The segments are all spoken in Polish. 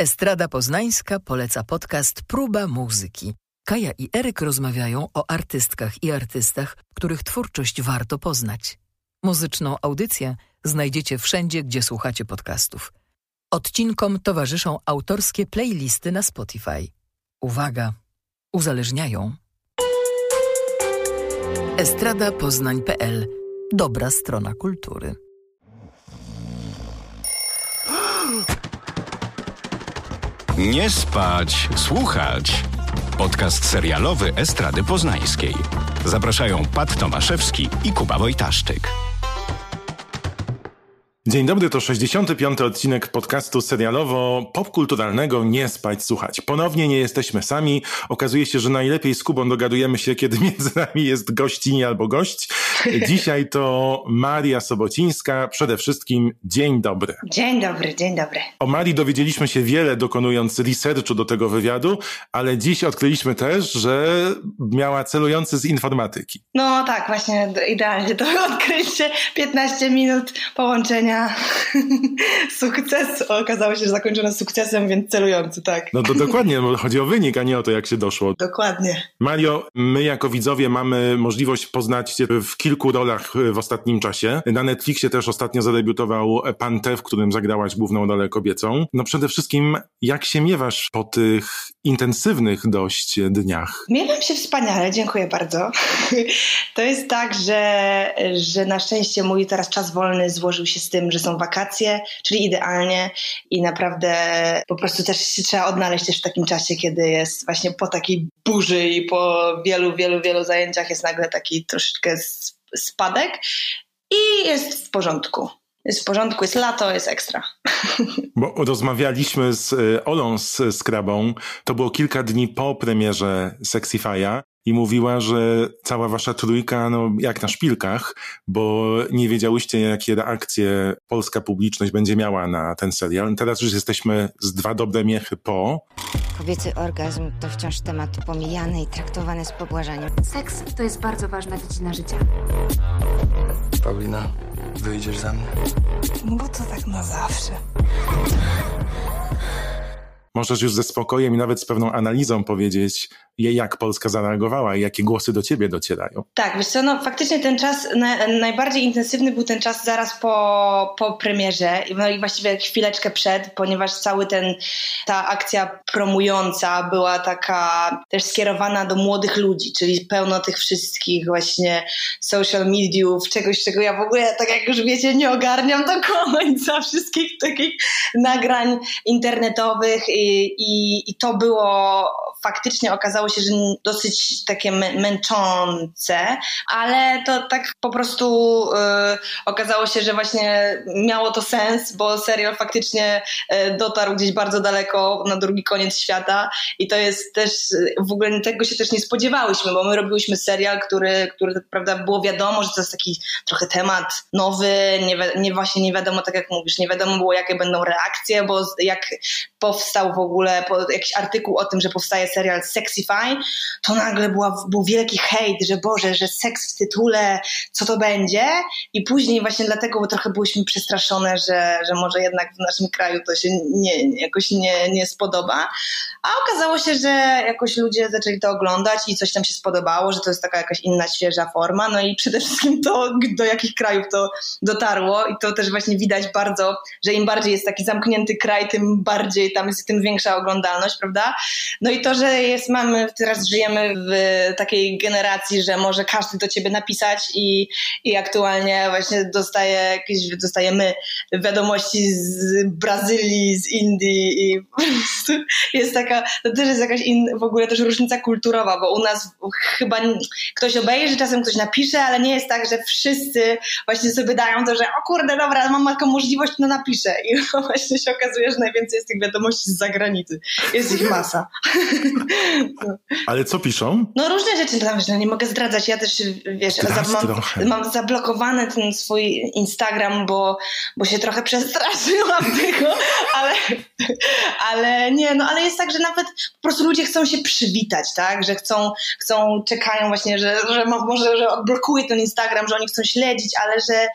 Estrada Poznańska poleca podcast Próba Muzyki. Kaja i Eryk rozmawiają o artystkach i artystach, których twórczość warto poznać. Muzyczną audycję znajdziecie wszędzie, gdzie słuchacie podcastów. Odcinkom towarzyszą autorskie playlisty na Spotify. Uwaga, uzależniają. Estradapoznań.pl Dobra strona kultury. Nie spać, słuchać. Podcast serialowy Estrady Poznańskiej. Zapraszają Pat Tomaszewski i Kuba Wojtaszczyk. Dzień dobry, to 65. odcinek podcastu serialowo-popkulturalnego Nie spać, słuchać. Ponownie nie jesteśmy sami. Okazuje się, że najlepiej z Kubą dogadujemy się, kiedy między nami jest gościni albo gość. Dzisiaj to Maria Sobocińska. Przede wszystkim dzień dobry. Dzień dobry, dzień dobry. O Marii dowiedzieliśmy się wiele dokonując researchu do tego wywiadu, ale dziś odkryliśmy też, że miała celujący z informatyki. No tak, właśnie idealnie to odkryliście. 15 minut połączenia sukcesu. Okazało się, że zakończone sukcesem, więc celujący, tak. No to dokładnie, bo chodzi o wynik, a nie o to, jak się doszło. Dokładnie. Mario, my jako widzowie mamy możliwość poznać cię w kilku kilku rolach w ostatnim czasie. Na Netflixie też ostatnio zadebiutował Pan T, w którym zagrałaś główną rolę kobiecą. No przede wszystkim, jak się miewasz po tych intensywnych dość dniach? Miewam się wspaniale, dziękuję bardzo. To jest tak, że, że na szczęście mój teraz czas wolny złożył się z tym, że są wakacje, czyli idealnie i naprawdę po prostu też się trzeba odnaleźć też w takim czasie, kiedy jest właśnie po takiej burzy i po wielu, wielu, wielu zajęciach jest nagle taki troszeczkę spadek i jest w porządku. Jest w porządku, jest lato, jest ekstra. Bo rozmawialiśmy z e, Olą z Skrabą, to było kilka dni po premierze Sexify'a i mówiła, że cała wasza trójka, no jak na szpilkach, bo nie wiedziałyście, jakie reakcje polska publiczność będzie miała na ten serial. Teraz już jesteśmy z dwa dobre miechy po. Kobiecy orgazm to wciąż temat pomijany i traktowany z pobłażaniem. Seks to jest bardzo ważna dziedzina życia. Paulina, wyjdziesz za mnie? No bo to tak na zawsze. Możesz już ze spokojem i nawet z pewną analizą powiedzieć, jak Polska zareagowała i jakie głosy do ciebie docierają. Tak, wiesz co, no faktycznie ten czas, na, najbardziej intensywny był ten czas zaraz po, po premierze, no i właściwie chwileczkę przed, ponieważ cały ten, ta akcja promująca była taka też skierowana do młodych ludzi, czyli pełno tych wszystkich właśnie social mediów, czegoś, czego ja w ogóle, tak jak już wiecie, nie ogarniam do końca, wszystkich takich nagrań internetowych i, i, i to było faktycznie okazało się, że dosyć takie męczące, ale to tak po prostu y, okazało się, że właśnie miało to sens, bo serial faktycznie y, dotarł gdzieś bardzo daleko na drugi koniec świata i to jest też, w ogóle tego się też nie spodziewałyśmy, bo my robiłyśmy serial, który, który prawda, było wiadomo, że to jest taki trochę temat nowy, nie, nie właśnie nie wiadomo, tak jak mówisz, nie wiadomo było jakie będą reakcje, bo jak powstał w ogóle jakiś artykuł o tym, że powstaje serial Sexify, to nagle była, był wielki hejt, że Boże, że seks w tytule, co to będzie? I później właśnie dlatego, bo trochę byłyśmy przestraszone, że, że może jednak w naszym kraju to się nie, jakoś nie, nie spodoba. A okazało się, że jakoś ludzie zaczęli to oglądać i coś tam się spodobało, że to jest taka jakaś inna, świeża forma. No i przede wszystkim to, do jakich krajów to dotarło i to też właśnie widać bardzo, że im bardziej jest taki zamknięty kraj, tym bardziej tam jest, tym większa oglądalność, prawda? No i to, że jest, mamy, teraz żyjemy w takiej generacji, że może każdy do ciebie napisać i, i aktualnie właśnie dostaje jakieś, dostajemy wiadomości z Brazylii, z Indii i jest taka, to też jest jakaś in, w ogóle też różnica kulturowa, bo u nas chyba ktoś obejrzy, czasem ktoś napisze, ale nie jest tak, że wszyscy właśnie sobie dają to, że o kurde, dobra, mam taką możliwość, no napiszę i właśnie się okazuje, że najwięcej jest tych wiadomości z zagranicy. Jest ich masa. Ale co piszą? No różne rzeczy tam, że nie mogę zdradzać. Ja też, wiesz, za, mam, mam zablokowany ten swój Instagram, bo, bo się trochę przestraszyłam tego, ale, ale nie, no ale jest tak, że nawet po prostu ludzie chcą się przywitać, tak, że chcą, chcą czekają właśnie, że, że mo- może, że odblokuję ten Instagram, że oni chcą śledzić, ale że,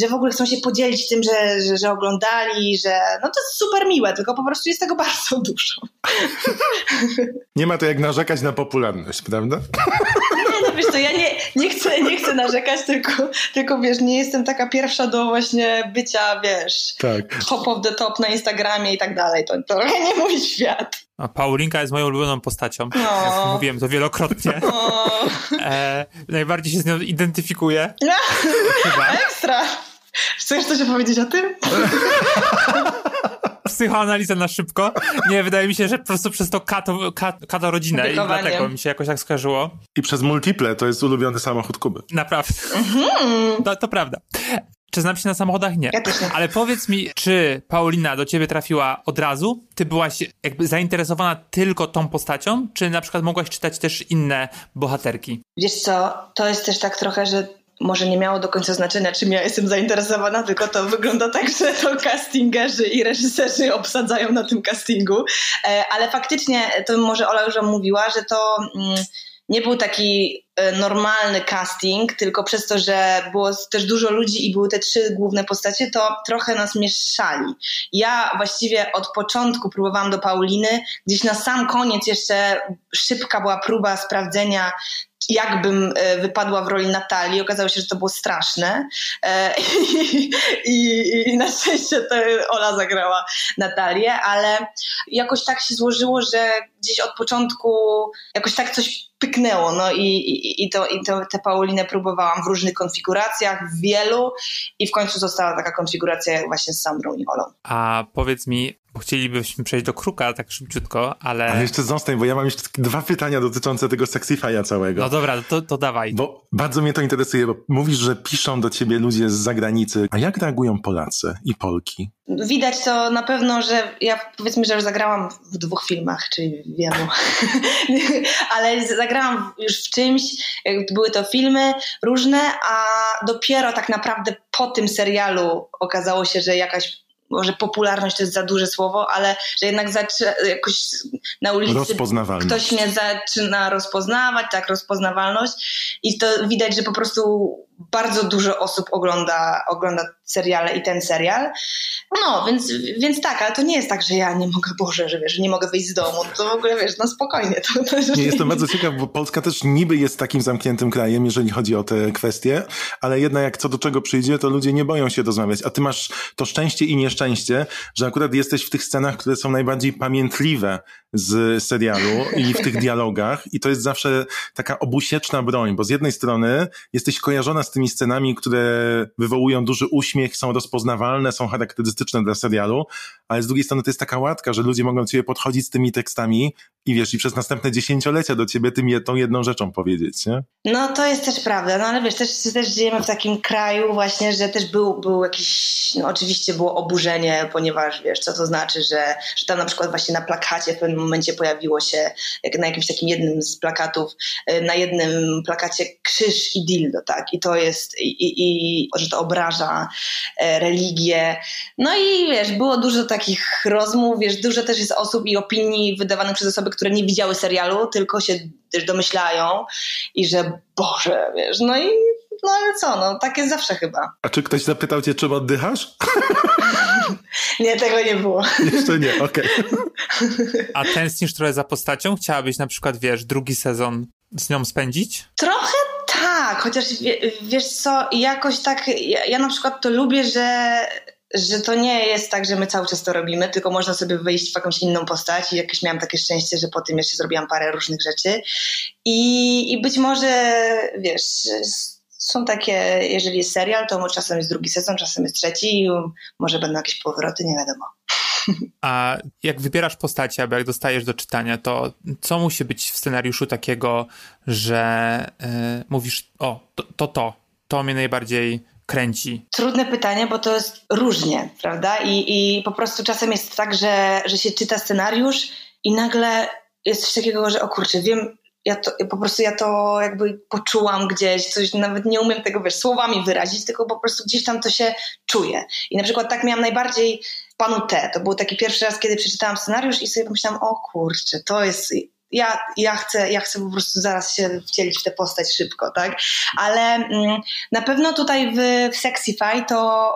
że w ogóle chcą się podzielić tym, że, że, że oglądali, że no to jest super miłe, tylko po prostu jest tego bardzo dużo. Nie ma to jak narzekać na popularność, prawda? Nie, no wiesz to ja nie, nie, chcę, nie chcę narzekać, tylko, tylko wiesz, nie jestem taka pierwsza do właśnie bycia, wiesz, Tak. top of the top na Instagramie i tak dalej. To trochę nie mój świat. A Paulinka jest moją ulubioną postacią. No. Ja mówiłem to wielokrotnie. O, E, najbardziej się z nią identyfikuję. Chyba. ekstra! Chcesz coś opowiedzieć o tym? Psychoanaliza na szybko. Nie, wydaje mi się, że po prostu przez to kato, kat, kato rodzinę i dlatego mi się jakoś tak skojarzyło. I przez multiple to jest ulubiony samochód Kuby. Naprawdę. To, to prawda. Czy znam się na samochodach? Nie. Ja też nie. Ale powiedz mi, czy Paulina do ciebie trafiła od razu? Ty byłaś jakby zainteresowana tylko tą postacią? Czy na przykład mogłaś czytać też inne bohaterki? Wiesz co, to jest też tak trochę, że może nie miało do końca znaczenia, czym ja jestem zainteresowana, tylko to wygląda tak, że to castingerzy i reżyserzy obsadzają na tym castingu. E, Ale faktycznie, to może Ola już mówiła, że to mm, nie był taki e, normalny casting, tylko przez to, że było też dużo ludzi i były te trzy główne postacie, to trochę nas mieszali. Ja właściwie od początku próbowałam do Pauliny, gdzieś na sam koniec jeszcze szybka była próba sprawdzenia, jakbym e, wypadła w roli Natalii. Okazało się, że to było straszne. E, I, i, i na szczęście to Ola zagrała Natalię, ale jakoś tak się złożyło, że gdzieś od początku jakoś tak coś pyknęło. No i, i, i, to, i to, tę Paulinę próbowałam w różnych konfiguracjach, w wielu i w końcu została taka konfiguracja właśnie z Sandrą i Olą. A powiedz mi, chcielibyśmy przejść do kruka tak szybciutko, ale... Ale jeszcze zostań, bo ja mam jeszcze takie dwa pytania dotyczące tego Sexify'a całego. No dobra, to, to dawaj. Bo bardzo mnie to interesuje, bo mówisz, że piszą do ciebie ludzie z zagranicy. A jak reagują Polacy i Polki? Widać to na pewno, że ja powiedzmy, że już zagrałam w dwóch filmach, czyli wielu, ale zagrałam już w czymś, były to filmy różne, a dopiero tak naprawdę po tym serialu okazało się, że jakaś może popularność to jest za duże słowo, ale że jednak zaczę, jakoś na ulicy ktoś mnie zaczyna rozpoznawać, tak, rozpoznawalność. I to widać, że po prostu bardzo dużo osób ogląda, ogląda seriale i ten serial. No, więc, więc tak, ale to nie jest tak, że ja nie mogę, Boże, że wiesz, że nie mogę wyjść z domu. To w ogóle, wiesz, no spokojnie. To, to Nie, jestem bardzo ciekaw, bo Polska też niby jest takim zamkniętym krajem, jeżeli chodzi o te kwestie, ale jednak jak co do czego przyjdzie, to ludzie nie boją się rozmawiać. A ty masz to szczęście i nieszczęście, że akurat jesteś w tych scenach, które są najbardziej pamiętliwe z serialu i w tych dialogach i to jest zawsze taka obusieczna broń, bo z jednej strony jesteś kojarzona z tymi scenami, które wywołują duży uśmiech, są rozpoznawalne, są charakterystyczne dla serialu, ale z drugiej strony to jest taka łatka, że ludzie mogą do ciebie podchodzić z tymi tekstami i wiesz, i przez następne dziesięciolecia do ciebie tym, tą jedną rzeczą powiedzieć, nie? No to jest też prawda, no ale wiesz, też, też żyjemy w takim kraju właśnie, że też był, był jakiś, no oczywiście było oburzenie, ponieważ wiesz, co to znaczy, że, że tam na przykład właśnie na plakacie w pewnym momencie pojawiło się, jak na jakimś takim jednym z plakatów, y, na jednym plakacie krzyż i dildo, tak, i to jest, i, i, i że to obraża e, religię, no i wiesz, było dużo takich rozmów, wiesz, dużo też jest osób i opinii wydawanych przez osoby, które nie widziały serialu, tylko się też domyślają i że Boże, wiesz, no i no ale co, no tak jest zawsze chyba. A czy ktoś zapytał cię, czym oddychasz? Nie, tego nie było. Jeszcze nie, okej. A tęsknisz trochę za postacią? Chciałabyś na przykład, wiesz, drugi sezon z nią spędzić? Trochę tak, chociaż wie, wiesz co, jakoś tak, ja, ja na przykład to lubię, że że to nie jest tak, że my cały czas to robimy, tylko można sobie wyjść w jakąś inną postać i jakieś miałam takie szczęście, że po tym jeszcze zrobiłam parę różnych rzeczy i, i być może, wiesz, są takie, jeżeli jest serial, to czasem jest drugi sezon, czasem jest trzeci i może będą jakieś powroty, nie wiadomo. A jak wybierasz postacie, albo jak dostajesz do czytania, to co musi być w scenariuszu takiego, że yy, mówisz, o, to, to, to, to mnie najbardziej kręci? Trudne pytanie, bo to jest różnie, prawda? I, i po prostu czasem jest tak, że, że się czyta scenariusz i nagle jest coś takiego, że o kurczę, wiem, ja to, po prostu ja to jakby poczułam gdzieś, coś, nawet nie umiem tego, wiesz, słowami wyrazić, tylko po prostu gdzieś tam to się czuje. I na przykład tak miałam najbardziej Panu T. To był taki pierwszy raz, kiedy przeczytałam scenariusz i sobie pomyślałam, o kurczę, to jest ja, ja, chcę, ja chcę po prostu zaraz się wcielić w tę postać szybko, tak? Ale mm, na pewno tutaj w, w Sexify to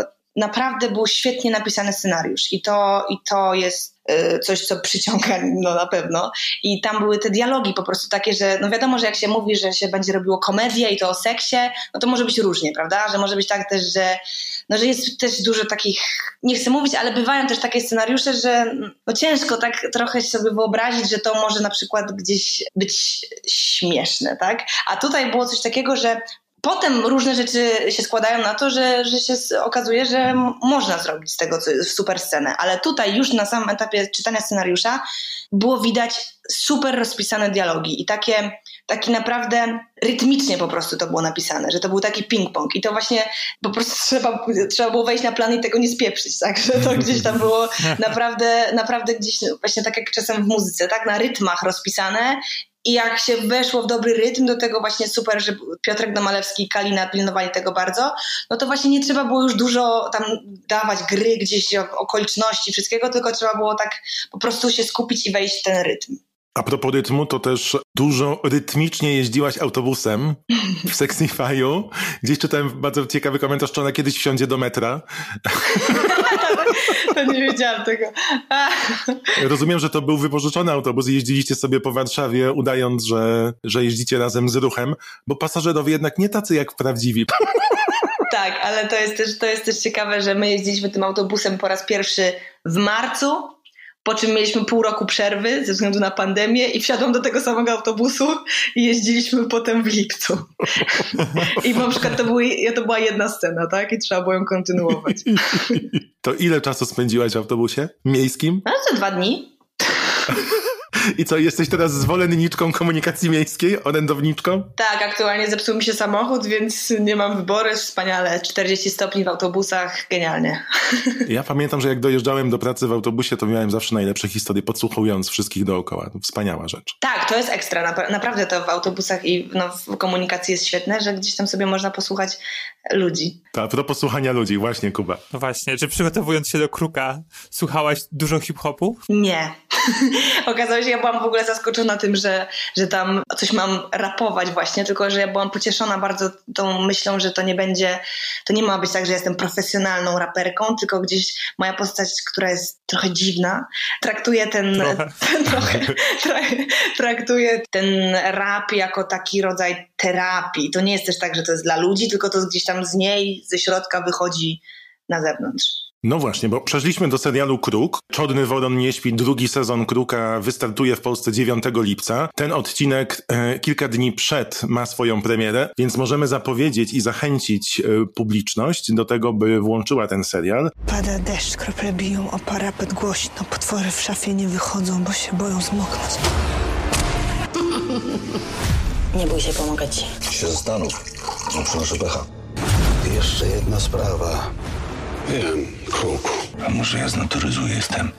y, naprawdę był świetnie napisany scenariusz i to, i to jest coś, co przyciąga no na pewno. I tam były te dialogi po prostu takie, że no wiadomo, że jak się mówi, że się będzie robiło komedię i to o seksie, no to może być różnie, prawda? Że może być tak też, że no, że jest też dużo takich, nie chcę mówić, ale bywają też takie scenariusze, że no ciężko tak trochę sobie wyobrazić, że to może na przykład gdzieś być śmieszne, tak? A tutaj było coś takiego, że Potem różne rzeczy się składają na to, że, że się okazuje, że można zrobić z tego super scenę, ale tutaj już na samym etapie czytania scenariusza było widać super rozpisane dialogi i takie, taki naprawdę rytmicznie po prostu to było napisane, że to był taki ping-pong. I to właśnie po prostu trzeba, trzeba było wejść na plan i tego nie spieprzyć, tak, że to gdzieś tam było naprawdę, naprawdę gdzieś właśnie tak jak czasem w muzyce, tak, na rytmach rozpisane i jak się weszło w dobry rytm, do tego właśnie super, że Piotrek Domalewski i Kalina pilnowali tego bardzo, no to właśnie nie trzeba było już dużo tam dawać gry gdzieś, okoliczności, wszystkiego, tylko trzeba było tak po prostu się skupić i wejść w ten rytm. A propos rytmu, to też dużo rytmicznie jeździłaś autobusem w Sexify'u. Gdzieś czytałem bardzo ciekawy komentarz, czy ona kiedyś wsiądzie do metra. to nie wiedziałam tego. Rozumiem, że to był wypożyczony autobus i jeździliście sobie po Warszawie, udając, że, że jeździcie razem z ruchem, bo pasażerowie jednak nie tacy jak prawdziwi. Tak, ale to jest, też, to jest też ciekawe, że my jeździliśmy tym autobusem po raz pierwszy w marcu, po czym mieliśmy pół roku przerwy ze względu na pandemię i wsiadłam do tego samego autobusu i jeździliśmy potem w lipcu. I na przykład to, były, to była jedna scena, tak? I trzeba było ją kontynuować. To ile czasu spędziłaś w autobusie miejskim? No, za dwa dni. I co, jesteś teraz zwolenniczką komunikacji miejskiej, orędowniczką? Tak, aktualnie zepsuł mi się samochód, więc nie mam wyboru, wspaniale. 40 stopni w autobusach, genialnie. Ja pamiętam, że jak dojeżdżałem do pracy w autobusie, to miałem zawsze najlepsze historie, podsłuchując wszystkich dookoła. To wspaniała rzecz. Tak, to jest ekstra. Naprawdę to w autobusach i no, w komunikacji jest świetne, że gdzieś tam sobie można posłuchać ludzi. Tak, to posłuchania ludzi, właśnie, Kuba. No właśnie, czy przygotowując się do kruka, słuchałaś dużo hip-hopu? Nie. Okazało się, ja byłam w ogóle zaskoczona tym, że, że tam coś mam rapować właśnie, tylko że ja byłam pocieszona bardzo tą myślą, że to nie będzie, to nie ma być tak, że jestem profesjonalną raperką, tylko gdzieś moja postać, która jest trochę dziwna, traktuje ten, trochę. trochę, tra, traktuje ten rap jako taki rodzaj terapii. To nie jest też tak, że to jest dla ludzi, tylko to gdzieś tam z niej, ze środka wychodzi na zewnątrz. No właśnie, bo przeszliśmy do serialu Kruk. Czodny Woron nie śpi, drugi sezon Kruka wystartuje w Polsce 9 lipca. Ten odcinek e, kilka dni przed ma swoją premierę, więc możemy zapowiedzieć i zachęcić e, publiczność do tego, by włączyła ten serial. Pada deszcz, krople biją o parapet głośno. Potwory w szafie nie wychodzą, bo się boją zmoknąć. Nie bój się, pomogę ci. Się zastanów. Nie przynoszę pecha. Jeszcze jedna sprawa. Wiem, kruku. A może ja znaturyzuję jestem?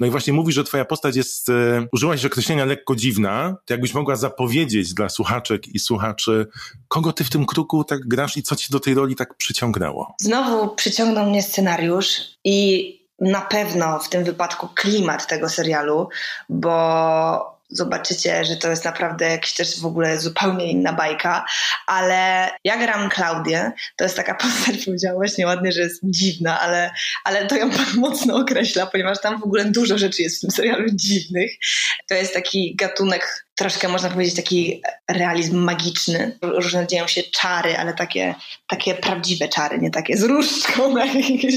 No i właśnie mówisz, że twoja postać jest, e, użyłaś określenia lekko dziwna. To jakbyś mogła zapowiedzieć dla słuchaczek i słuchaczy, kogo ty w tym kruku tak grasz i co ci do tej roli tak przyciągnęło? Znowu przyciągnął mnie scenariusz i na pewno w tym wypadku klimat tego serialu, bo zobaczycie, że to jest naprawdę jakiś też w ogóle zupełnie inna bajka, ale ja gram Klaudię, to jest taka postać, powiedziałaś nieładnie, że jest dziwna, ale, ale to ją pan mocno określa, ponieważ tam w ogóle dużo rzeczy jest w tym serialu dziwnych. To jest taki gatunek troszkę można powiedzieć taki realizm magiczny. Różne dzieją się czary, ale takie, takie prawdziwe czary, nie takie z różdżką jakieś.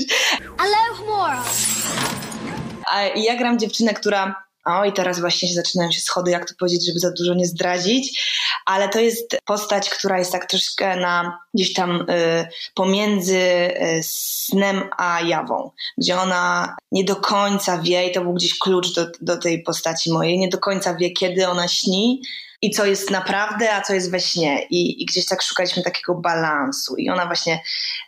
A ja gram dziewczynę, która o, i teraz właśnie zaczynają się schody, jak to powiedzieć, żeby za dużo nie zdradzić, ale to jest postać, która jest tak troszkę na gdzieś tam y, pomiędzy y, snem a jawą, gdzie ona nie do końca wie, i to był gdzieś klucz do, do tej postaci mojej, nie do końca wie, kiedy ona śni, i co jest naprawdę, a co jest we śnie. I, I, gdzieś tak szukaliśmy takiego balansu. I ona właśnie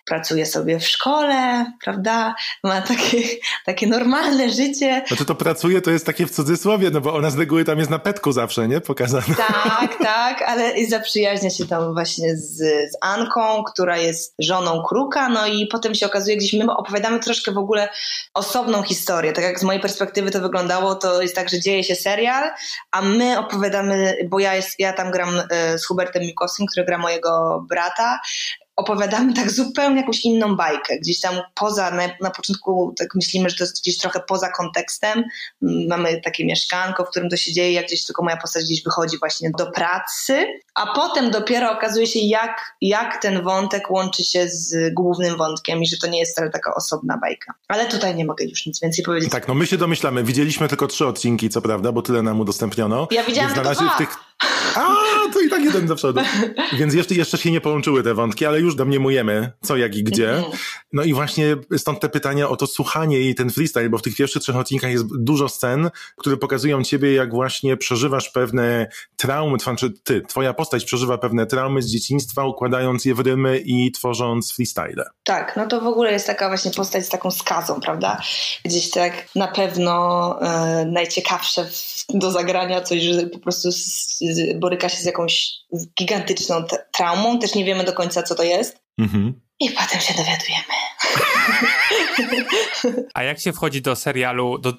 pracuje sobie w szkole, prawda? Ma takie, takie normalne życie. Znaczy to pracuje, to jest takie w cudzysłowie, no bo ona z reguły tam jest na petku zawsze, nie? Pokazane. Tak, tak, ale zaprzyjaźnia się tam właśnie z, z Anką, która jest żoną Kruka, no i potem się okazuje, gdzieś my opowiadamy troszkę w ogóle osobną historię. Tak jak z mojej perspektywy to wyglądało, to jest tak, że dzieje się serial, a my opowiadamy, bo ja, jest, ja tam gram e, z Hubertem Mikowskim, który gra mojego brata, opowiadamy tak zupełnie jakąś inną bajkę. Gdzieś tam poza, na, na, początku tak myślimy, że to jest gdzieś trochę poza kontekstem. Mamy takie mieszkanko, w którym to się dzieje, jak gdzieś tylko moja postać gdzieś wychodzi właśnie do pracy, a potem dopiero okazuje się, jak, jak ten wątek łączy się z głównym wątkiem i że to nie jest wcale taka osobna bajka. Ale tutaj nie mogę już nic więcej powiedzieć. Tak, no my się domyślamy. Widzieliśmy tylko trzy odcinki, co prawda, bo tyle nam udostępniono. Ja widziałam tylko dwa. tych a, to i tak jeden do przodu. Więc jeszcze, jeszcze się nie połączyły te wątki, ale już domniemujemy co, jak i gdzie. Mhm. No i właśnie stąd te pytania o to słuchanie i ten freestyle, bo w tych pierwszych trzech odcinkach jest dużo scen, które pokazują ciebie, jak właśnie przeżywasz pewne traumy, znaczy ty, twoja postać przeżywa pewne traumy z dzieciństwa, układając je w rymy i tworząc freestyle. Tak, no to w ogóle jest taka właśnie postać z taką skazą, prawda? Gdzieś tak na pewno e, najciekawsze w, do zagrania coś, że po prostu z, z, boryka się z jakąś gigantyczną traumą, też nie wiemy do końca, co to jest. Mhm. I potem się dowiadujemy. A jak się wchodzi do serialu, do,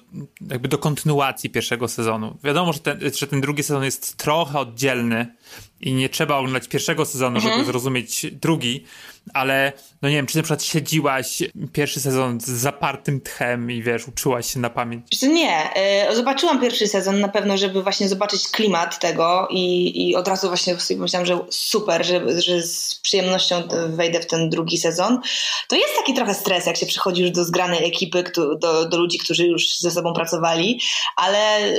jakby do kontynuacji pierwszego sezonu? Wiadomo, że ten, że ten drugi sezon jest trochę oddzielny i nie trzeba oglądać pierwszego sezonu, mhm. żeby zrozumieć drugi, ale no nie wiem, czy na przykład siedziłaś pierwszy sezon z zapartym tchem i wiesz, uczyłaś się na pamięć? Nie, y, zobaczyłam pierwszy sezon na pewno, żeby właśnie zobaczyć klimat tego i, i od razu właśnie sobie pomyślałam, że super, że, że z przyjemnością wejdę w ten drugi sezon. To jest taki trochę stres, jak się przychodzi już do zgranej ekipy, do, do ludzi, którzy już ze sobą pracowali, ale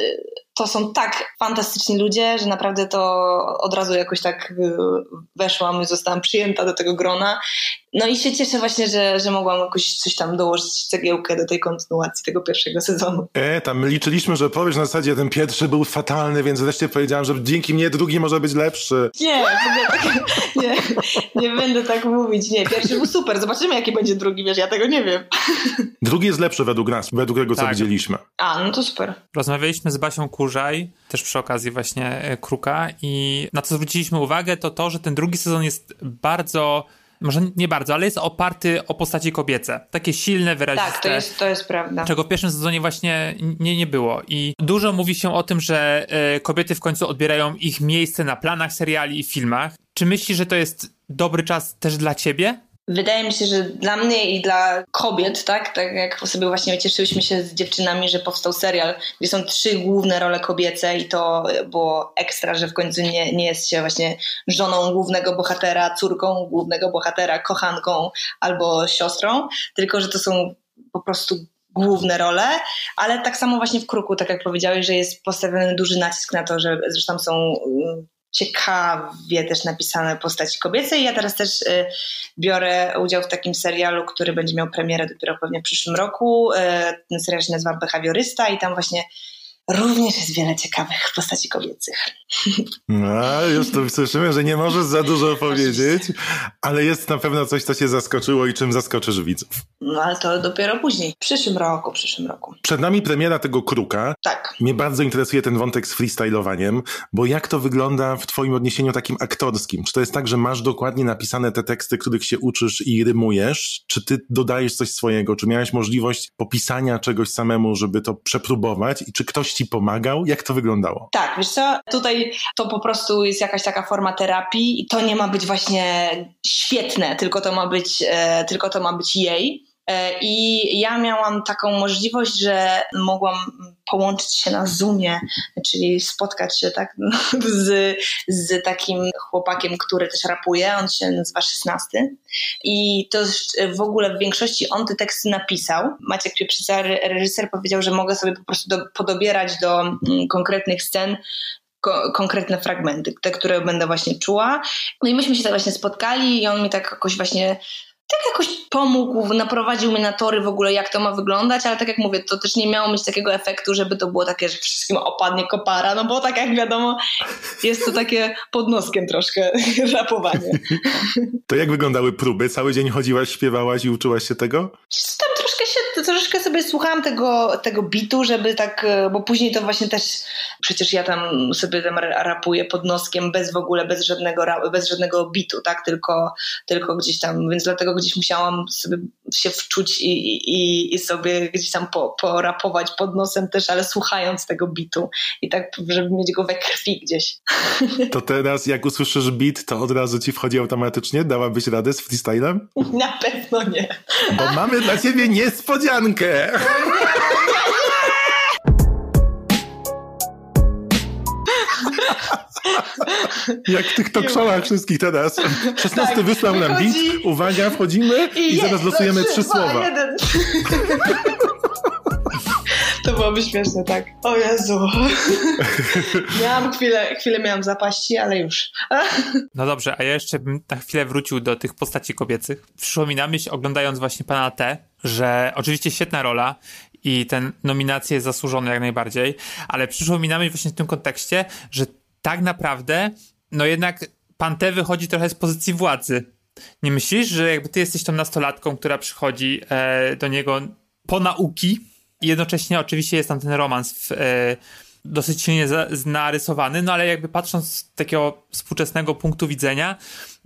to są tak fantastyczni ludzie, że naprawdę to od razu jakoś tak y, weszłam i zostałam przyjęta do tego grona. No i się cieszę właśnie, że, że mogłam jakoś coś tam dołożyć cegiełkę do tej kontynuacji tego pierwszego sezonu. E, tam liczyliśmy, że powiesz na zasadzie, ten pierwszy był fatalny, więc wreszcie powiedziałam, że dzięki mnie drugi może być lepszy. Nie, nie, nie będę tak mówić. Nie, pierwszy był super. Zobaczymy, jaki będzie drugi, wiesz, ja tego nie wiem. Drugi jest lepszy według nas, według tego, co tak. widzieliśmy. A, no to super. Rozmawialiśmy z Basią Kurzaj, też przy okazji właśnie e, Kruka i na co zwróciliśmy uwagę, to to, że ten drugi sezon jest bardzo może nie bardzo, ale jest oparty o postaci kobiece. Takie silne, wyraziste. Tak, to jest, to jest prawda. Czego w pierwszym sezonie właśnie nie, nie było. I dużo mówi się o tym, że e, kobiety w końcu odbierają ich miejsce na planach seriali i filmach. Czy myślisz, że to jest dobry czas też dla ciebie? Wydaje mi się, że dla mnie i dla kobiet, tak, tak jak sobie właśnie cieszyliśmy się z dziewczynami, że powstał serial, gdzie są trzy główne role kobiece i to było ekstra, że w końcu nie, nie jest się właśnie żoną głównego bohatera, córką głównego bohatera, kochanką albo siostrą, tylko że to są po prostu główne role, ale tak samo właśnie w Kruku, tak jak powiedziałeś, że jest postawiony duży nacisk na to, że zresztą są ciekawie też napisane postaci kobiece. I ja teraz też y, biorę udział w takim serialu, który będzie miał premierę dopiero pewnie w przyszłym roku. Y, ten serial się nazywa Behawiorysta i tam właśnie również jest wiele ciekawych postaci kobiecych. No, już tu słyszymy, że nie możesz za dużo powiedzieć, ale jest na pewno coś, co cię zaskoczyło i czym zaskoczysz widzów. No, ale to dopiero później. W przyszłym roku, w przyszłym roku. Przed nami premiera tego Kruka. Tak. Mnie bardzo interesuje ten wątek z freestylowaniem, bo jak to wygląda w twoim odniesieniu takim aktorskim? Czy to jest tak, że masz dokładnie napisane te teksty, których się uczysz i rymujesz? Czy ty dodajesz coś swojego? Czy miałeś możliwość popisania czegoś samemu, żeby to przepróbować? I czy ktoś ci pomagał? Jak to wyglądało? Tak, wiesz co, tutaj to po prostu jest jakaś taka forma terapii i to nie ma być właśnie świetne, tylko to ma być, e, tylko to ma być jej. E, I ja miałam taką możliwość, że mogłam połączyć się na Zoomie, czyli spotkać się tak z, z takim chłopakiem, który też rapuje, on się nazywa 16 i to w ogóle w większości on te teksty napisał. Maciek Pieprzyca, reżyser powiedział, że mogę sobie po prostu do, podobierać do mm, konkretnych scen ko konkretne fragmenty, te, które będę właśnie czuła. No i myśmy się tak właśnie spotkali i on mi tak jakoś właśnie tak jakoś pomógł, naprowadził mnie na tory w ogóle, jak to ma wyglądać, ale tak jak mówię, to też nie miało mieć takiego efektu, żeby to było takie, że wszystkim opadnie kopara, no bo tak jak wiadomo, jest to takie pod noskiem troszkę rapowanie. To jak wyglądały próby? Cały dzień chodziłaś, śpiewałaś i uczyłaś się tego? Tam troszkę się, troszkę sobie słuchałam tego, tego bitu, żeby tak, bo później to właśnie też, przecież ja tam sobie tam rapuję pod noskiem bez w ogóle, bez żadnego, bez żadnego bitu, tak, tylko, tylko gdzieś tam, więc dlatego gdzieś musiałam sobie się wczuć i, i, i sobie gdzieś tam po, porapować pod nosem też, ale słuchając tego bitu i tak, żeby mieć go we krwi gdzieś. To teraz jak usłyszysz beat, to od razu ci wchodzi automatycznie? Dałabyś radę z freestylem? Na pewno nie. Bo mamy dla ciebie niespodziankę! Jak w tych talk showach wszystkich teraz. 16 tak, wysłał nam beat, uwaga, wchodzimy i, i zaraz losujemy trzy słowa. Jeden. To byłoby śmieszne, tak. O Jezu. miałam chwilę, chwilę miałam zapaści, ale już. no dobrze, a ja jeszcze bym na chwilę wrócił do tych postaci kobiecych. Przyszło mi na myśl, oglądając właśnie pana T, że oczywiście świetna rola i ten nominacje jest zasłużone jak najbardziej, ale przyszło mi na myśl właśnie w tym kontekście, że tak naprawdę, no jednak pan T wychodzi trochę z pozycji władzy. Nie myślisz, że jakby ty jesteś tą nastolatką, która przychodzi e, do niego po nauki jednocześnie oczywiście jest tam ten romans w, e, dosyć silnie narysowany, no ale jakby patrząc z takiego współczesnego punktu widzenia,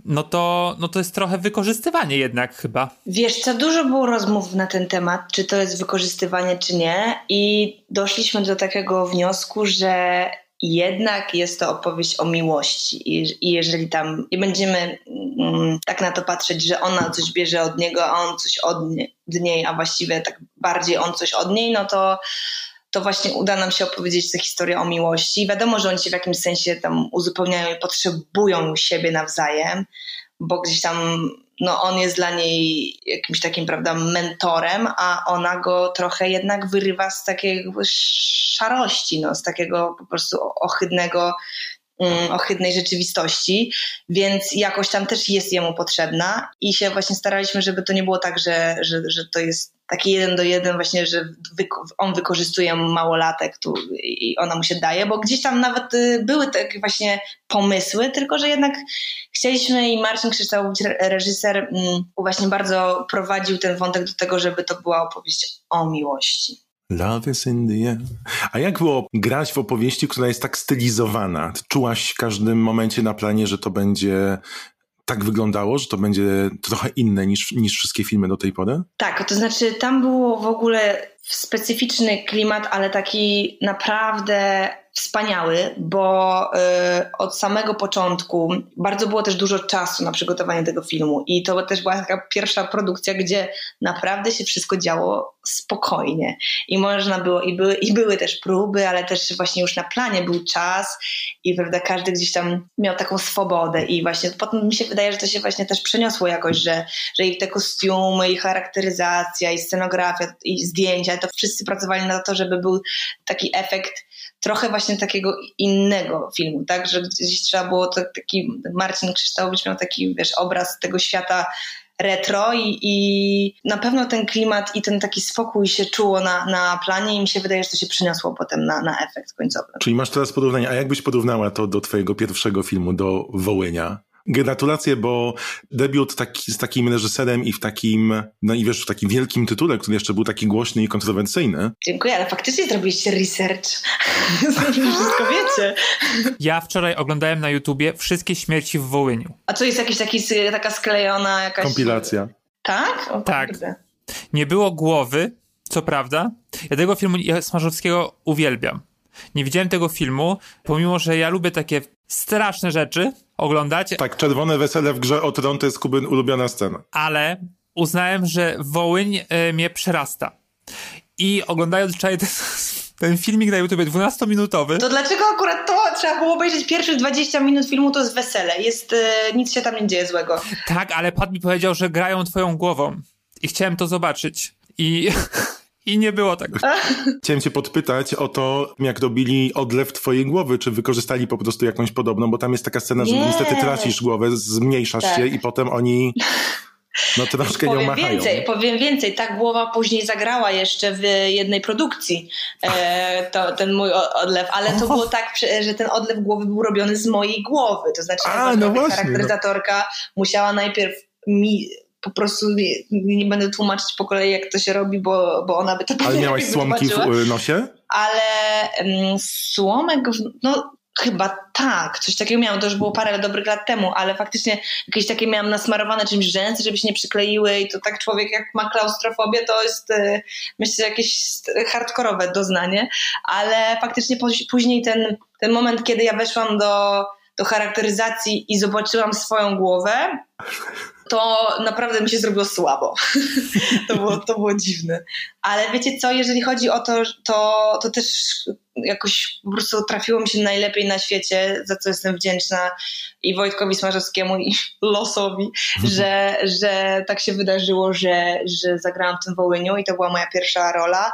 no to, no to jest trochę wykorzystywanie jednak chyba. Wiesz co, dużo było rozmów na ten temat, czy to jest wykorzystywanie, czy nie i doszliśmy do takiego wniosku, że jednak jest to opowieść o miłości i, jeżeli tam i będziemy mm, tak na to patrzeć, że ona coś bierze od niego, a on coś od, nie, od niej, a właściwie tak bardziej on coś od niej, no to to właśnie uda nam się opowiedzieć tę historię o miłości. Wiadomo, że oni się w jakimś sensie tam uzupełniają i potrzebują siebie nawzajem, bo gdzieś tam no on jest dla niej jakimś takim, prawda, mentorem, a ona go trochę jednak wyrywa z takiej szarości, no, z takiego po prostu ohydnego ohydnej rzeczywistości, więc jakoś tam też jest jemu potrzebna i się właśnie staraliśmy, żeby to nie było tak, że, że, że to jest taki jeden do jeden właśnie, że on wykorzystuje małolatek tu i ona mu się daje, bo gdzieś tam nawet y, były takie właśnie pomysły, tylko że jednak chcieliśmy i Marcin Krzysztofowicz, reżyser, mm, właśnie bardzo prowadził ten wątek do tego, żeby to była opowieść o miłości. Love is in the air. A jak było grać w opowieści, która jest tak stylizowana? Czułaś w każdym momencie na planie, że to będzie tak wyglądało, że to będzie trochę inne niż, niż wszystkie filmy do tej pory? Tak, to znaczy tam było w ogóle specyficzny klimat, ale taki naprawdę wspaniały, bo y, od samego początku bardzo było też dużo czasu na przygotowanie tego filmu i to też była taka pierwsza produkcja, gdzie naprawdę się wszystko działo spokojnie. I można było, i były, i były też próby, ale też właśnie już na planie był czas i prawda, każdy gdzieś tam miał taką swobodę i właśnie potem mi się wydaje, że to się właśnie też przeniosło jakoś, że, że i te kostiumy, i charakteryzacja, i scenografia, i zdjęcia, to wszyscy pracowali na to, żeby był taki efekt trochę właśnie takiego innego filmu, tak, że gdzieś trzeba było to, taki, Marcin Krzysztofowicz miał taki, wiesz, obraz tego świata retro i, i na pewno ten klimat i ten taki spokój się czuło na, na planie i mi się wydaje, że to się przyniosło potem na, na efekt końcowy. Czyli masz teraz porównanie, a jakbyś porównała to do twojego pierwszego filmu, do Wołynia? Gratulacje, bo debiut taki, z takim reżyserem i w takim, no i wiesz, w takim wielkim tytule, który jeszcze był taki głośny i kontrowersyjny. Dziękuję, ale faktycznie zrobiliście research. Wszystko wiecie. Ja wczoraj oglądałem na YouTubie wszystkie śmierci w Wołyniu. A co jest jakiś taki, taka sklejona jakaś... Kompilacja. Tak? O, tak. Kurde. Nie było głowy, co prawda. Ja tego filmu Smarzowskiego uwielbiam. Nie widziałem tego filmu, pomimo, że ja lubię takie straszne rzeczy oglądać. Tak, Czerwone Wesele w grze o tron to jest Kubyn ulubiona scena. Ale uznałem, że Wołyń y, mnie przerasta. I oglądając wczoraj ten, ten filmik na YouTube 12-minutowy. To dlaczego akurat to trzeba było obejrzeć pierwszych 20 minut filmu, to jest wesele. Jest, y, nic się tam nie dzieje złego. Tak, ale Pat mi powiedział, że grają twoją głową. I chciałem to zobaczyć. I I nie było tak. Chciałem cię podpytać o to, jak robili odlew twojej głowy, czy wykorzystali po prostu jakąś podobną, bo tam jest taka scena, że niestety tracisz głowę, zmniejszasz tak. się i potem oni No troszkę nią powiem machają. więcej, powiem więcej. Ta głowa później zagrała jeszcze w jednej produkcji e, to, ten mój odlew, ale to było tak, że- ten odlew głowy był robiony z mojej głowy. To znaczy, A, ta no właśnie, charakteryzatorka musiała najpierw mi po prostu nie, nie będę tłumaczyć po kolei, jak to się robi, bo, bo ona by to Ale miałaś słomki w y, nosie? Ale mm, słomek, w, no chyba tak, coś takiego miałam, to już było parę dobrych lat temu, ale faktycznie jakieś takie miałam nasmarowane czymś rzęsy, żeby się nie przykleiły i to tak człowiek jak ma klaustrofobię, to jest y, myślę jakieś hardkorowe doznanie, ale faktycznie póź- później ten, ten moment, kiedy ja weszłam do, do charakteryzacji i zobaczyłam swoją głowę, to naprawdę mi się zrobiło słabo. to, było, to było dziwne. Ale wiecie co, jeżeli chodzi o to, to, to też jakoś po prostu trafiło mi się najlepiej na świecie, za co jestem wdzięczna i Wojtkowi Smarzowskiemu i losowi, że, że tak się wydarzyło, że, że zagrałam w tym Wołyniu i to była moja pierwsza rola,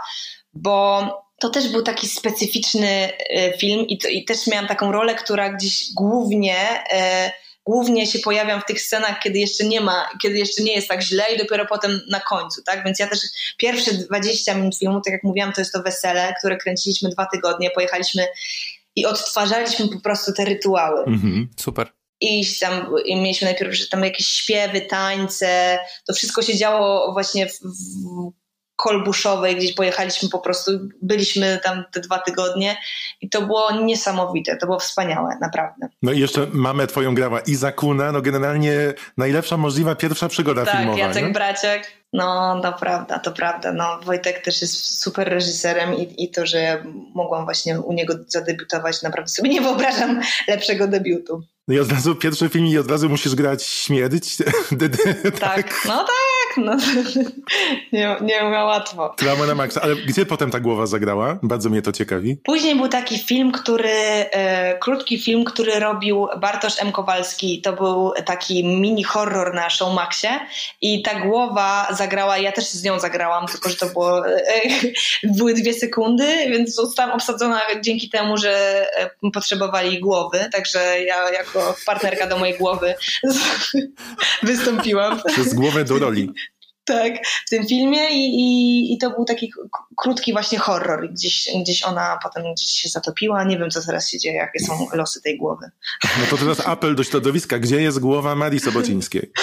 bo to też był taki specyficzny e, film i, to, i też miałam taką rolę, która gdzieś głównie e, głównie się pojawiam w tych scenach, kiedy jeszcze nie ma, kiedy jeszcze nie jest tak źle i dopiero potem na końcu, tak? Więc ja też pierwsze 20 minut filmu, tak jak mówiłam, to jest to wesele, które kręciliśmy dwa tygodnie, pojechaliśmy i odtwarzaliśmy po prostu te rytuały. Mhm. Super. I tam i mieliśmy najpierw że tam jakieś śpiewy, tańce, to wszystko się działo właśnie w, w Kolbuszowej, gdzieś pojechaliśmy po prostu, byliśmy tam te dwa tygodnie i to było niesamowite, to było wspaniałe, naprawdę. No i jeszcze mamę twoją grała Iza Kuna, no generalnie najlepsza możliwa pierwsza przygoda Tak, filmowa. Jacek nie? Braciak. No, to prawda, to prawda. No, Wojtek też jest super reżyserem i, i to, że mogłam właśnie u niego zadebiutować, naprawdę sobie nie wyobrażam lepszego debiutu. No i od razu pierwszy film i od razu musisz grać śmierć. Tak, no tak, no, nie, nie ma łatwo. Trauma na maksa. Ale gdzie potem ta głowa zagrała? Bardzo mnie to ciekawi. Później był taki film, który, e, krótki film, który robił Bartosz M. Kowalski. To był taki mini horror na Showmaxie i ta głowa zagrała, ja też z nią zagrałam, tylko że to było, e, były dwie sekundy, więc zostałam obsadzona dzięki temu, że e, potrzebowali głowy, także ja jako partnerka do mojej głowy wystąpiłam. Przez głowę do roli. Tak, w tym filmie i, i, i to był taki krótki właśnie horror. Gdzieś, gdzieś ona potem gdzieś się zatopiła. Nie wiem, co teraz się dzieje, jakie są losy tej głowy. No to teraz apel do środowiska. Gdzie jest głowa Marii Sobocińskiej?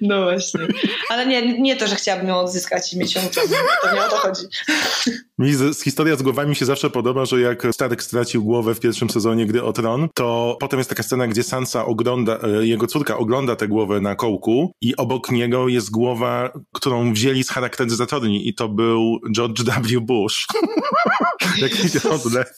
No właśnie. Ale nie, nie to, że chciałabym ją odzyskać i mieć ją. To nie o to chodzi. Mi z, z historia z głowami się zawsze podoba, że jak Starek stracił głowę w pierwszym sezonie Gry o Tron, to potem jest taka scena, gdzie Sansa ogląda, e, jego córka ogląda tę głowę na kołku i obok niego jest głowa, którą wzięli z charakteryzatorni i to był George W. Bush. Jakiś odlew.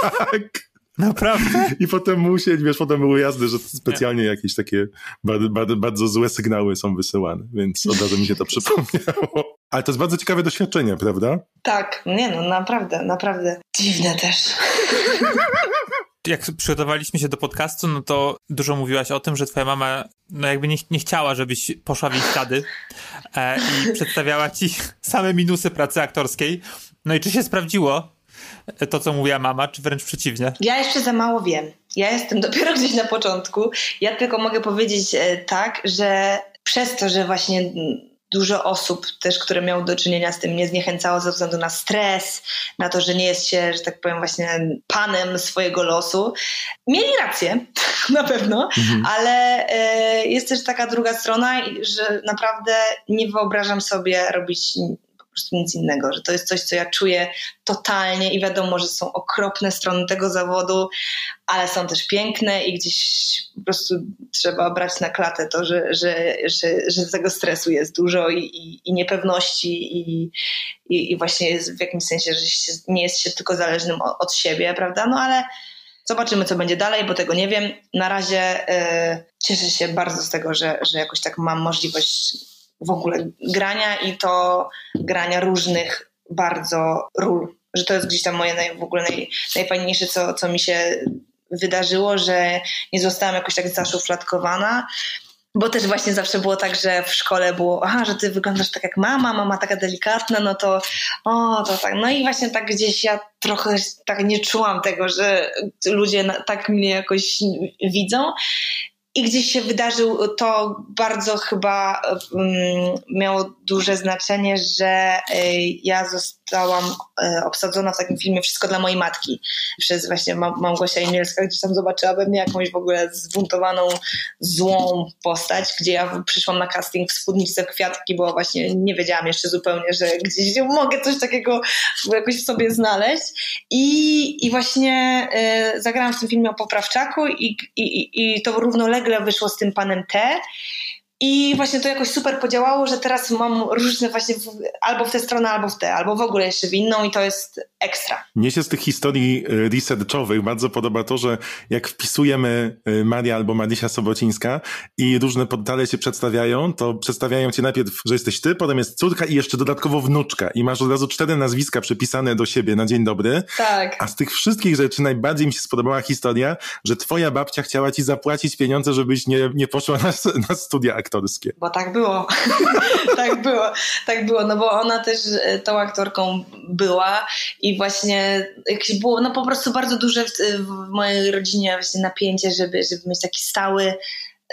Tak. Naprawdę? I potem musieli, wiesz, potem były jazdy, że specjalnie jakieś takie bardzo, bardzo, bardzo złe sygnały są wysyłane, więc od razu mi się to przypomniało. Ale to jest bardzo ciekawe doświadczenie, prawda? Tak, nie no, naprawdę, naprawdę. Dziwne też. Jak przygotowaliśmy się do podcastu, no to dużo mówiłaś o tym, że twoja mama no jakby nie, nie chciała, żebyś poszła w jej ślady e, i przedstawiała ci same minusy pracy aktorskiej. No i czy się sprawdziło to, co mówiła mama, czy wręcz przeciwnie? Ja jeszcze za mało wiem. Ja jestem dopiero gdzieś na początku. Ja tylko mogę powiedzieć e, tak, że przez to, że właśnie dużo osób też, które miały do czynienia z tym, nie zniechęcało ze względu na stres, na to, że nie jest się, że tak powiem, właśnie panem swojego losu. Mieli rację, na pewno, ale e, jest też taka druga strona, że naprawdę nie wyobrażam sobie robić prostu nic innego, że to jest coś, co ja czuję totalnie i wiadomo, że są okropne strony tego zawodu, ale są też piękne i gdzieś po prostu trzeba brać na klatę to, że, że, że, że tego stresu jest dużo i, i, i niepewności i, i, i właśnie jest w jakimś sensie, że się, nie jest się tylko zależnym od, siebie, prawda? No ale zobaczymy, co będzie dalej, bo tego nie wiem. Na razie e, cieszę się bardzo z tego, że, że jakoś tak mam możliwość w ogóle grania i to grania różnych bardzo ról. Że to jest gdzieś tam moje naj, w ogóle naj, najfajniejsze, co, co mi się wydarzyło, że nie zostałam jakoś tak zaszufladkowana. Bo też właśnie zawsze było tak, że w szkole było, aha, że ty wyglądasz tak jak mama, mama taka delikatna, no to o, to tak. No i właśnie tak gdzieś ja trochę tak nie czułam tego, że ludzie tak mnie jakoś widzą. I gdzieś się wydarzył to bardzo chyba um, miało duże znaczenie, że ja zostałam obsadzona w takim filmie Wszystko dla mojej matki przez właśnie Małgosia Imielska, gdzieś tam zobaczyła we mnie jakąś w ogóle zbuntowaną, złą postać, gdzie ja przyszłam na casting w spódniczce w kwiatki, bo właśnie nie wiedziałam jeszcze zupełnie, że gdzieś mogę coś takiego jakoś w sobie znaleźć. I, i właśnie y, zagrałam w tym filmie o Poprawczaku i, i, i to równolegle wyszło z tym panem T i właśnie to jakoś super podziałało, że teraz mam różne właśnie w, albo w tę stronę, albo w tę, albo w ogóle jeszcze w inną i to jest ekstra. Mnie się z tych historii e, researchowych bardzo podoba to, że jak wpisujemy e, Maria albo Marysia Sobocińska i różne portale się przedstawiają, to przedstawiają cię najpierw, że jesteś ty, potem jest córka i jeszcze dodatkowo wnuczka i masz od razu cztery nazwiska przypisane do siebie na dzień dobry. Tak. A z tych wszystkich rzeczy najbardziej mi się spodobała historia, że twoja babcia chciała ci zapłacić pieniądze, żebyś nie, nie poszła na, na studia aktorskie. Bo tak było. tak było. Tak było, no bo ona też e, tą aktorką była i właśnie jakieś było no po prostu bardzo duże w, w mojej rodzinie właśnie napięcie, żeby, żeby mieć taki stały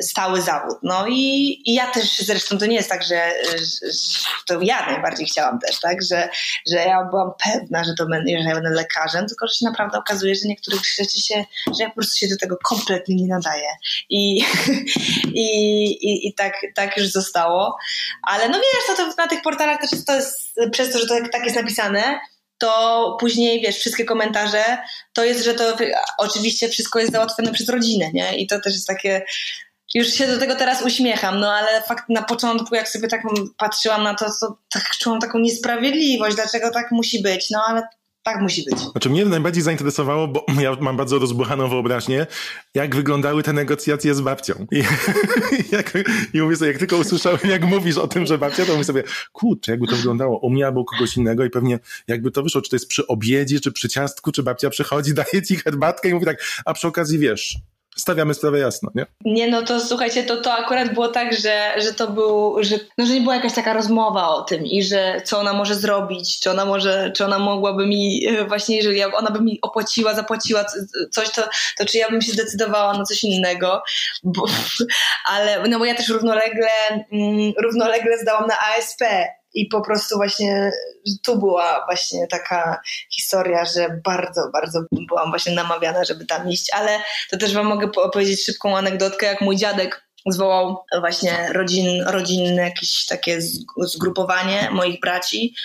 stały zawód. No i, i, ja też zresztą to nie jest tak, że, że, to ja najbardziej chciałam też, tak, że, że ja byłam pewna, że to będę, że ja będę lekarzem, tylko że się naprawdę okazuje, że niektórych rzeczy się, że ja po prostu się do tego kompletnie nie nadaję. I, i, i, i tak, tak już zostało. Ale no wiesz, to, to na tych portalach też to jest, przez to, że to tak jest napisane, to później, wiesz, wszystkie komentarze, to jest, że to oczywiście wszystko jest załatwione przez rodzinę, nie? I to też jest takie, już się do tego teraz uśmiecham, no ale fakt na początku, jak sobie tak patrzyłam na to, to tak czułam taką niesprawiedliwość, dlaczego tak musi być, no ale tak musi być. Znaczy mnie najbardziej zainteresowało, bo ja mam bardzo rozbuchaną wyobraźnię, jak wyglądały te negocjacje z babcią. I, jak, i mówię sobie, jak tylko usłyszałem, jak mówisz o tym, że babcia, to mówię sobie, kurczę, jakby to wyglądało u mnie albo u kogoś innego i pewnie jakby to wyszło, czy to jest przy obiedzie, czy przy ciastku, czy babcia przychodzi, daje ci herbatkę i mówi tak, a przy okazji wiesz, stawiamy sprawę jasno, nie? Nie, no to słuchajcie, to, to akurat było tak, że, że to był, że, no, że nie była jakaś taka rozmowa o tym i że co ona może zrobić, czy ona może, czy ona mogłaby mi e, właśnie, jeżeli ona by mi opłaciła, zapłaciła coś, to, to czy ja bym się zdecydowała na coś innego, bo, ale no bo ja też równolegle, mm, równolegle zdałam na ASP i po prostu właśnie tu była właśnie taka historia, że bardzo, bardzo byłam właśnie namawiana, żeby tam iść, ale to też wam mogę opowiedzieć szybką anegdotkę, jak mój dziadek zwołał właśnie rodzin, rodzinne jakieś takie zgrupowanie moich braci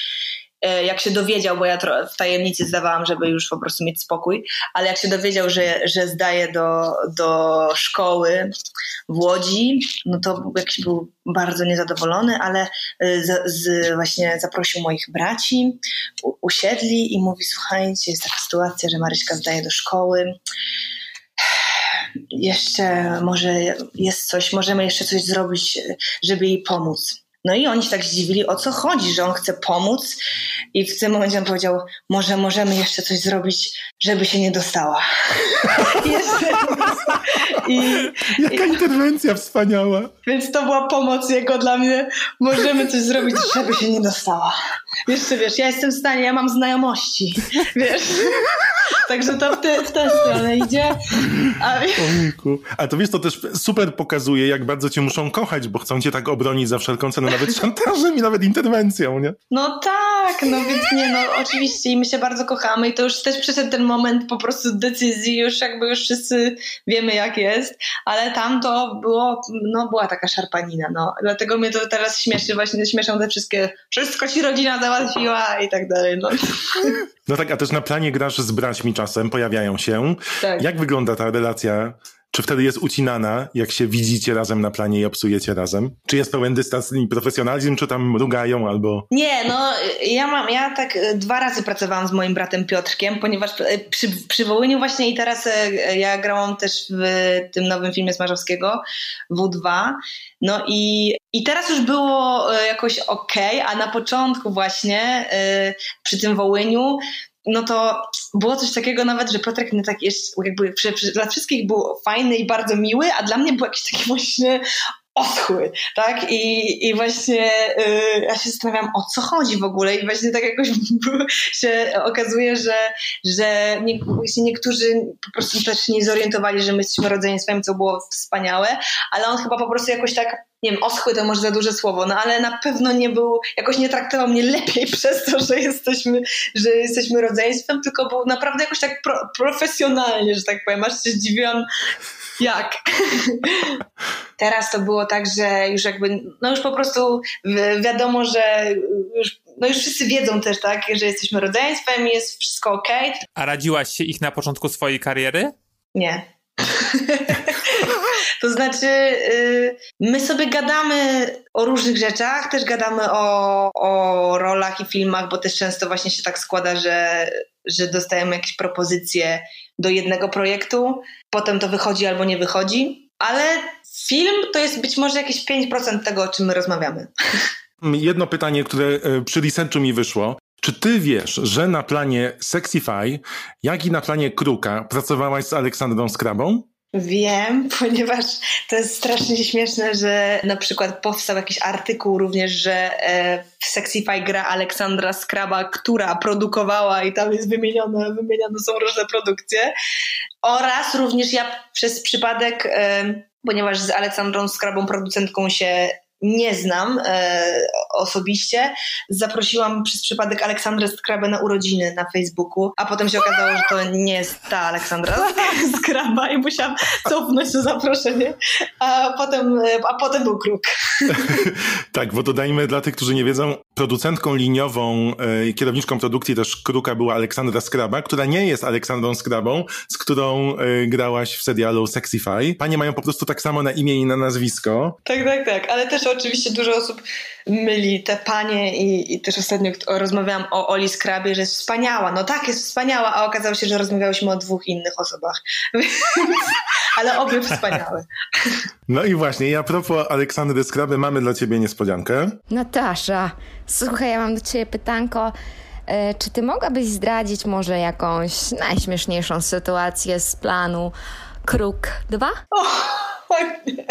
jak się dowiedział, bo ja w tajemnicy zdawałam, żeby już po prostu mieć spokój, ale jak się dowiedział, że, że zdaje do, do szkoły w Łodzi, no to jakiś był bardzo niezadowolony, ale e, z, z właśnie zaprosił moich braci, u, usiedli i mówi, słuchajcie, jest taka sytuacja, że Maryśka zdaje do szkoły, jeszcze może jest coś, możemy jeszcze coś zrobić, żeby jej pomóc. No i oni się tak zdziwili, o co chodzi, że on chce pomóc i w tym momencie on powiedział, może możemy jeszcze coś zrobić, żeby się nie dostała. I, Jaka i, interwencja wspaniała. Więc to była pomoc jego dla mnie. Możemy coś zrobić, żeby się nie dostała. Wiesz co, wiesz, ja jestem w stanie, ja mam znajomości, wiesz. Także to w, te, w tę stronę idzie. A... A to wiesz, to też super pokazuje, jak bardzo cię muszą kochać, bo chcą cię tak obronić za wszelką cenę, nawet szantażem i nawet interwencją, nie? No tak, no więc nie, no oczywiście i my się bardzo kochamy i to już też przyszedł ten moment po prostu decyzji, już jakby już wszyscy wiemy jak jest, ale tam to było, no była taka szarpanina, no. Dlatego mnie to teraz śmieszy, właśnie śmieszą te wszystkie, wszystko ci rodzina załatwiła i tak dalej, no. No tak, a też na planie grasz z braćmi czasem, pojawiają się. Tak. Jak wygląda ta relacja? Czy wtedy jest ucinana, jak się widzicie razem na planie i obsujecie razem? Czy jest pełen dystans i profesjonalizm, czy tam mrugają albo... Nie, no ja mam, ja tak e, dwa razy pracowałam z moim bratem Piotrkiem, ponieważ e, przy, przy Wołyniu właśnie i teraz e, ja grałam też w tym nowym filmie Smarzowskiego, W2, no i, i teraz już było jakoś ok, a na początku właśnie przy tym Wołyniu no to było coś takiego nawet, że Piotrek tak jest, jakby dla wszystkich był fajny i bardzo miły, a dla mnie był jakiś taki właśnie oschły, tak? I, i właśnie y, ja się zastanawiam, o co chodzi w ogóle i właśnie tak jakoś się okazuje, że, że nie, niektórzy po prostu też nie zorientowali, że my jesteśmy rodzeństwem, co było wspaniałe, ale on chyba po prostu jakoś tak nie wiem, oschły to może za duże słowo, no ale na pewno nie był, jakoś nie traktował mnie lepiej przez to, że jesteśmy, że jesteśmy rodzeństwem, tylko był naprawdę jakoś tak pro, profesjonalnie, że tak powiem, aż się zdziwiłam, jak. Teraz to było tak, że już jakby, no już po prostu wiadomo, że już, no już wszyscy wiedzą też, tak, że jesteśmy rodzeństwem i jest wszystko ok. A radziłaś się ich na początku swojej kariery? Nie. To znaczy, y, my sobie gadamy o różnych rzeczach, też gadamy o, o rolach i filmach, bo też często właśnie się tak składa, że, że dostajemy jakieś propozycje do jednego projektu, potem to wychodzi albo nie wychodzi, ale film to jest być może jakieś 5% tego, o czym my rozmawiamy. Jedno pytanie, które e, przy researchu mi wyszło. Czy ty wiesz, że na planie Sexify, jak i na planie Kruka pracowałaś z Aleksandrą Skrabą? Wiem, ponieważ to jest strasznie śmieszne, że na przykład powstał jakiś artykuł również, że e, w Sexify gra Aleksandra Skraba, która produkowała i tam jest wymienione, wymienione są różne produkcje. Oraz również ja przez przypadek, e, ponieważ z Aleksandrą Skrabą producentką się nie znam e, osobiście. Zaprosiłam przez przypadek Aleksandrę Skrabę na urodziny na Facebooku, a potem się okazało, że to nie jest ta Aleksandra Skraba i musiałam cofnąć to zaproszenie, a potem, a potem był kruk. tak, bo dodajmy dla tych, którzy nie wiedzą, producentką liniową i e, kierowniczką produkcji też kruka była Aleksandra Skraba, która nie jest Aleksandrą Skrabą, z którą e, grałaś w serialu Sexify. Panie mają po prostu tak samo na imię i na nazwisko. Tak, tak, tak, ale też oczywiście dużo osób myli te panie i, i też ostatnio rozmawiałam o Oli Skrabie, że jest wspaniała. No tak, jest wspaniała, a okazało się, że rozmawiałyśmy o dwóch innych osobach. ale obie wspaniałe. No i właśnie, a propos Aleksandry Skraby, mamy dla ciebie niespodziankę. Natasza, słuchaj, ja mam do ciebie pytanko. E, czy ty mogłabyś zdradzić może jakąś najśmieszniejszą sytuację z planu Kruk 2? O, o nie.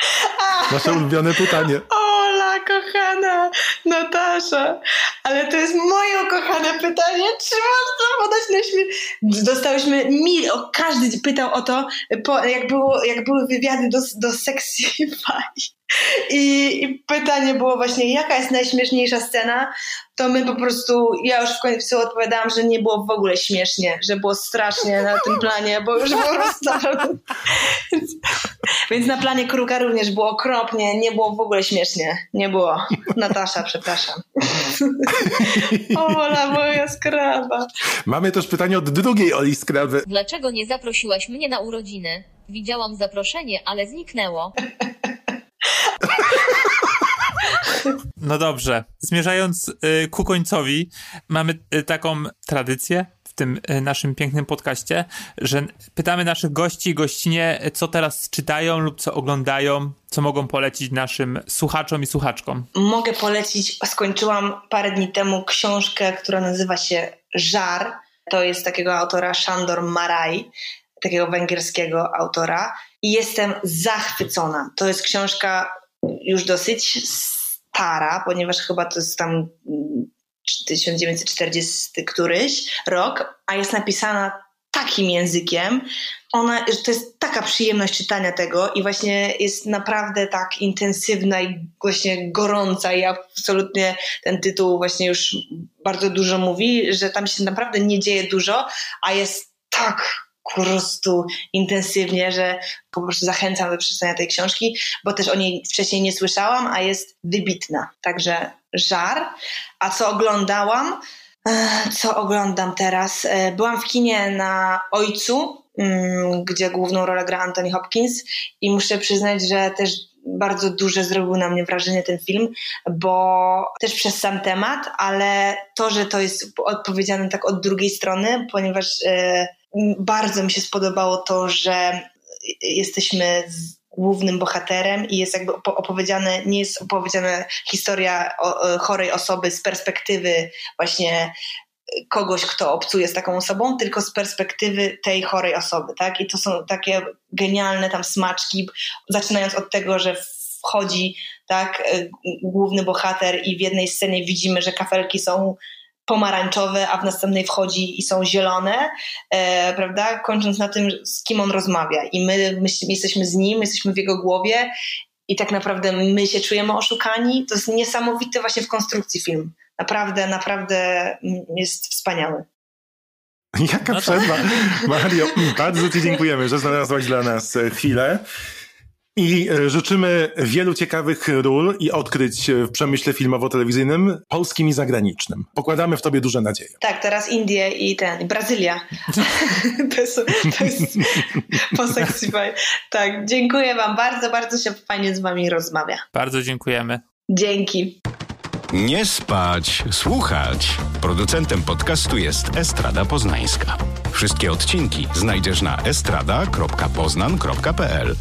Nasze ulubione pytanie. Ola, kochana Natasza, ale to jest moje ukochane pytanie. Czy można podać na śmierć? Dostałyśmy mil, o, każdy pytał o to, po, jak, było, jak były wywiady do, do Sexify. I, I, pytanie było właśnie, jaka jest najśmieszniejsza scena? To my po prostu, ja już w końcu odpowiadałam, że nie było w ogóle śmiesznie, że było strasznie na tym planie, bo już po prostu. więc, więc na planie Kruka również było okropnie, nie było w ogóle śmiesznie. Nie było. Natasza, przepraszam. Ola, moja skraba. Mamy też pytanie od drugiej Oli Skraby. Dlaczego nie zaprosiłaś mnie na urodziny? Widziałam zaproszenie, ale zniknęło. No dobrze. Zmierzając y, ku końcowi, mamy y, taką tradycję w tym y, naszym pięknym podcaście, że pytamy naszych gości i gościnie, co teraz czytają lub co oglądają, co mogą polecić naszym słuchaczom i słuchaczkom. Mogę polecić, skończyłam parę dni temu książkę, która nazywa się Żar. To jest takiego autora Shandor Maraj, takiego węgierskiego autora. I jestem zachwycona. To jest książka już dosyć stara, ponieważ chyba to jest tam 1940 któryś rok, a jest napisana takim językiem. Ona, to jest taka przyjemność czytania tego i właśnie jest naprawdę tak intensywna i właśnie gorąca i absolutnie ten tytuł właśnie już bardzo dużo mówi, że tam się naprawdę nie dzieje dużo, a jest tak po prostu intensywnie, że po prostu zachęcam do przeczytania tej książki, bo też o niej wcześniej nie słyszałam, a jest wybitna. Także żar. A co oglądałam? Co oglądam teraz? E, byłam w kinie na Ojcu, mm, gdzie główną rolę gra Anthony Hopkins i muszę przyznać, że też bardzo duże zrobił na mnie wrażenie ten film, bo też przez sam temat, ale to, że to jest odpowiedziane tak od drugiej strony, ponieważ e, bardzo mi się spodobało to, że jesteśmy głównym bohaterem i jest jakby opowiedziane, nie jest opowiedziana historia chorej osoby z perspektywy właśnie kogoś, kto obcuje z taką osobą, tylko z perspektywy tej chorej osoby, tak? I to są takie genialne tam smaczki, zaczynając od tego, że wchodzi tak, główny bohater i w jednej scenie widzimy, że kafelki są pomarańczowe, a w następnej wchodzi i są zielone, e, prawda? Kończąc na tym, z kim on rozmawia. I my, my jesteśmy z nim, jesteśmy w jego głowie i tak naprawdę my się czujemy oszukani. To jest niesamowite właśnie w konstrukcji film. Naprawdę, naprawdę jest wspaniały. Jaka no przerwa. Mario, bardzo Ci dziękujemy, że znalazłaś dla nas chwilę. I e, życzymy wielu ciekawych ról i odkryć w przemyśle filmowo-telewizyjnym, polskim i zagranicznym. Pokładamy w tobie duże nadzieje. Tak, teraz Indie i ten, Brazylia. to jest, to jest po Sexify. Tak, dziękuję wam bardzo, bardzo się fajnie z wami rozmawia. Bardzo dziękujemy. Dzięki. Nie spać, słuchać. Producentem podcastu jest Estrada Poznańska. Wszystkie odcinki znajdziesz na estrada.poznan.pl.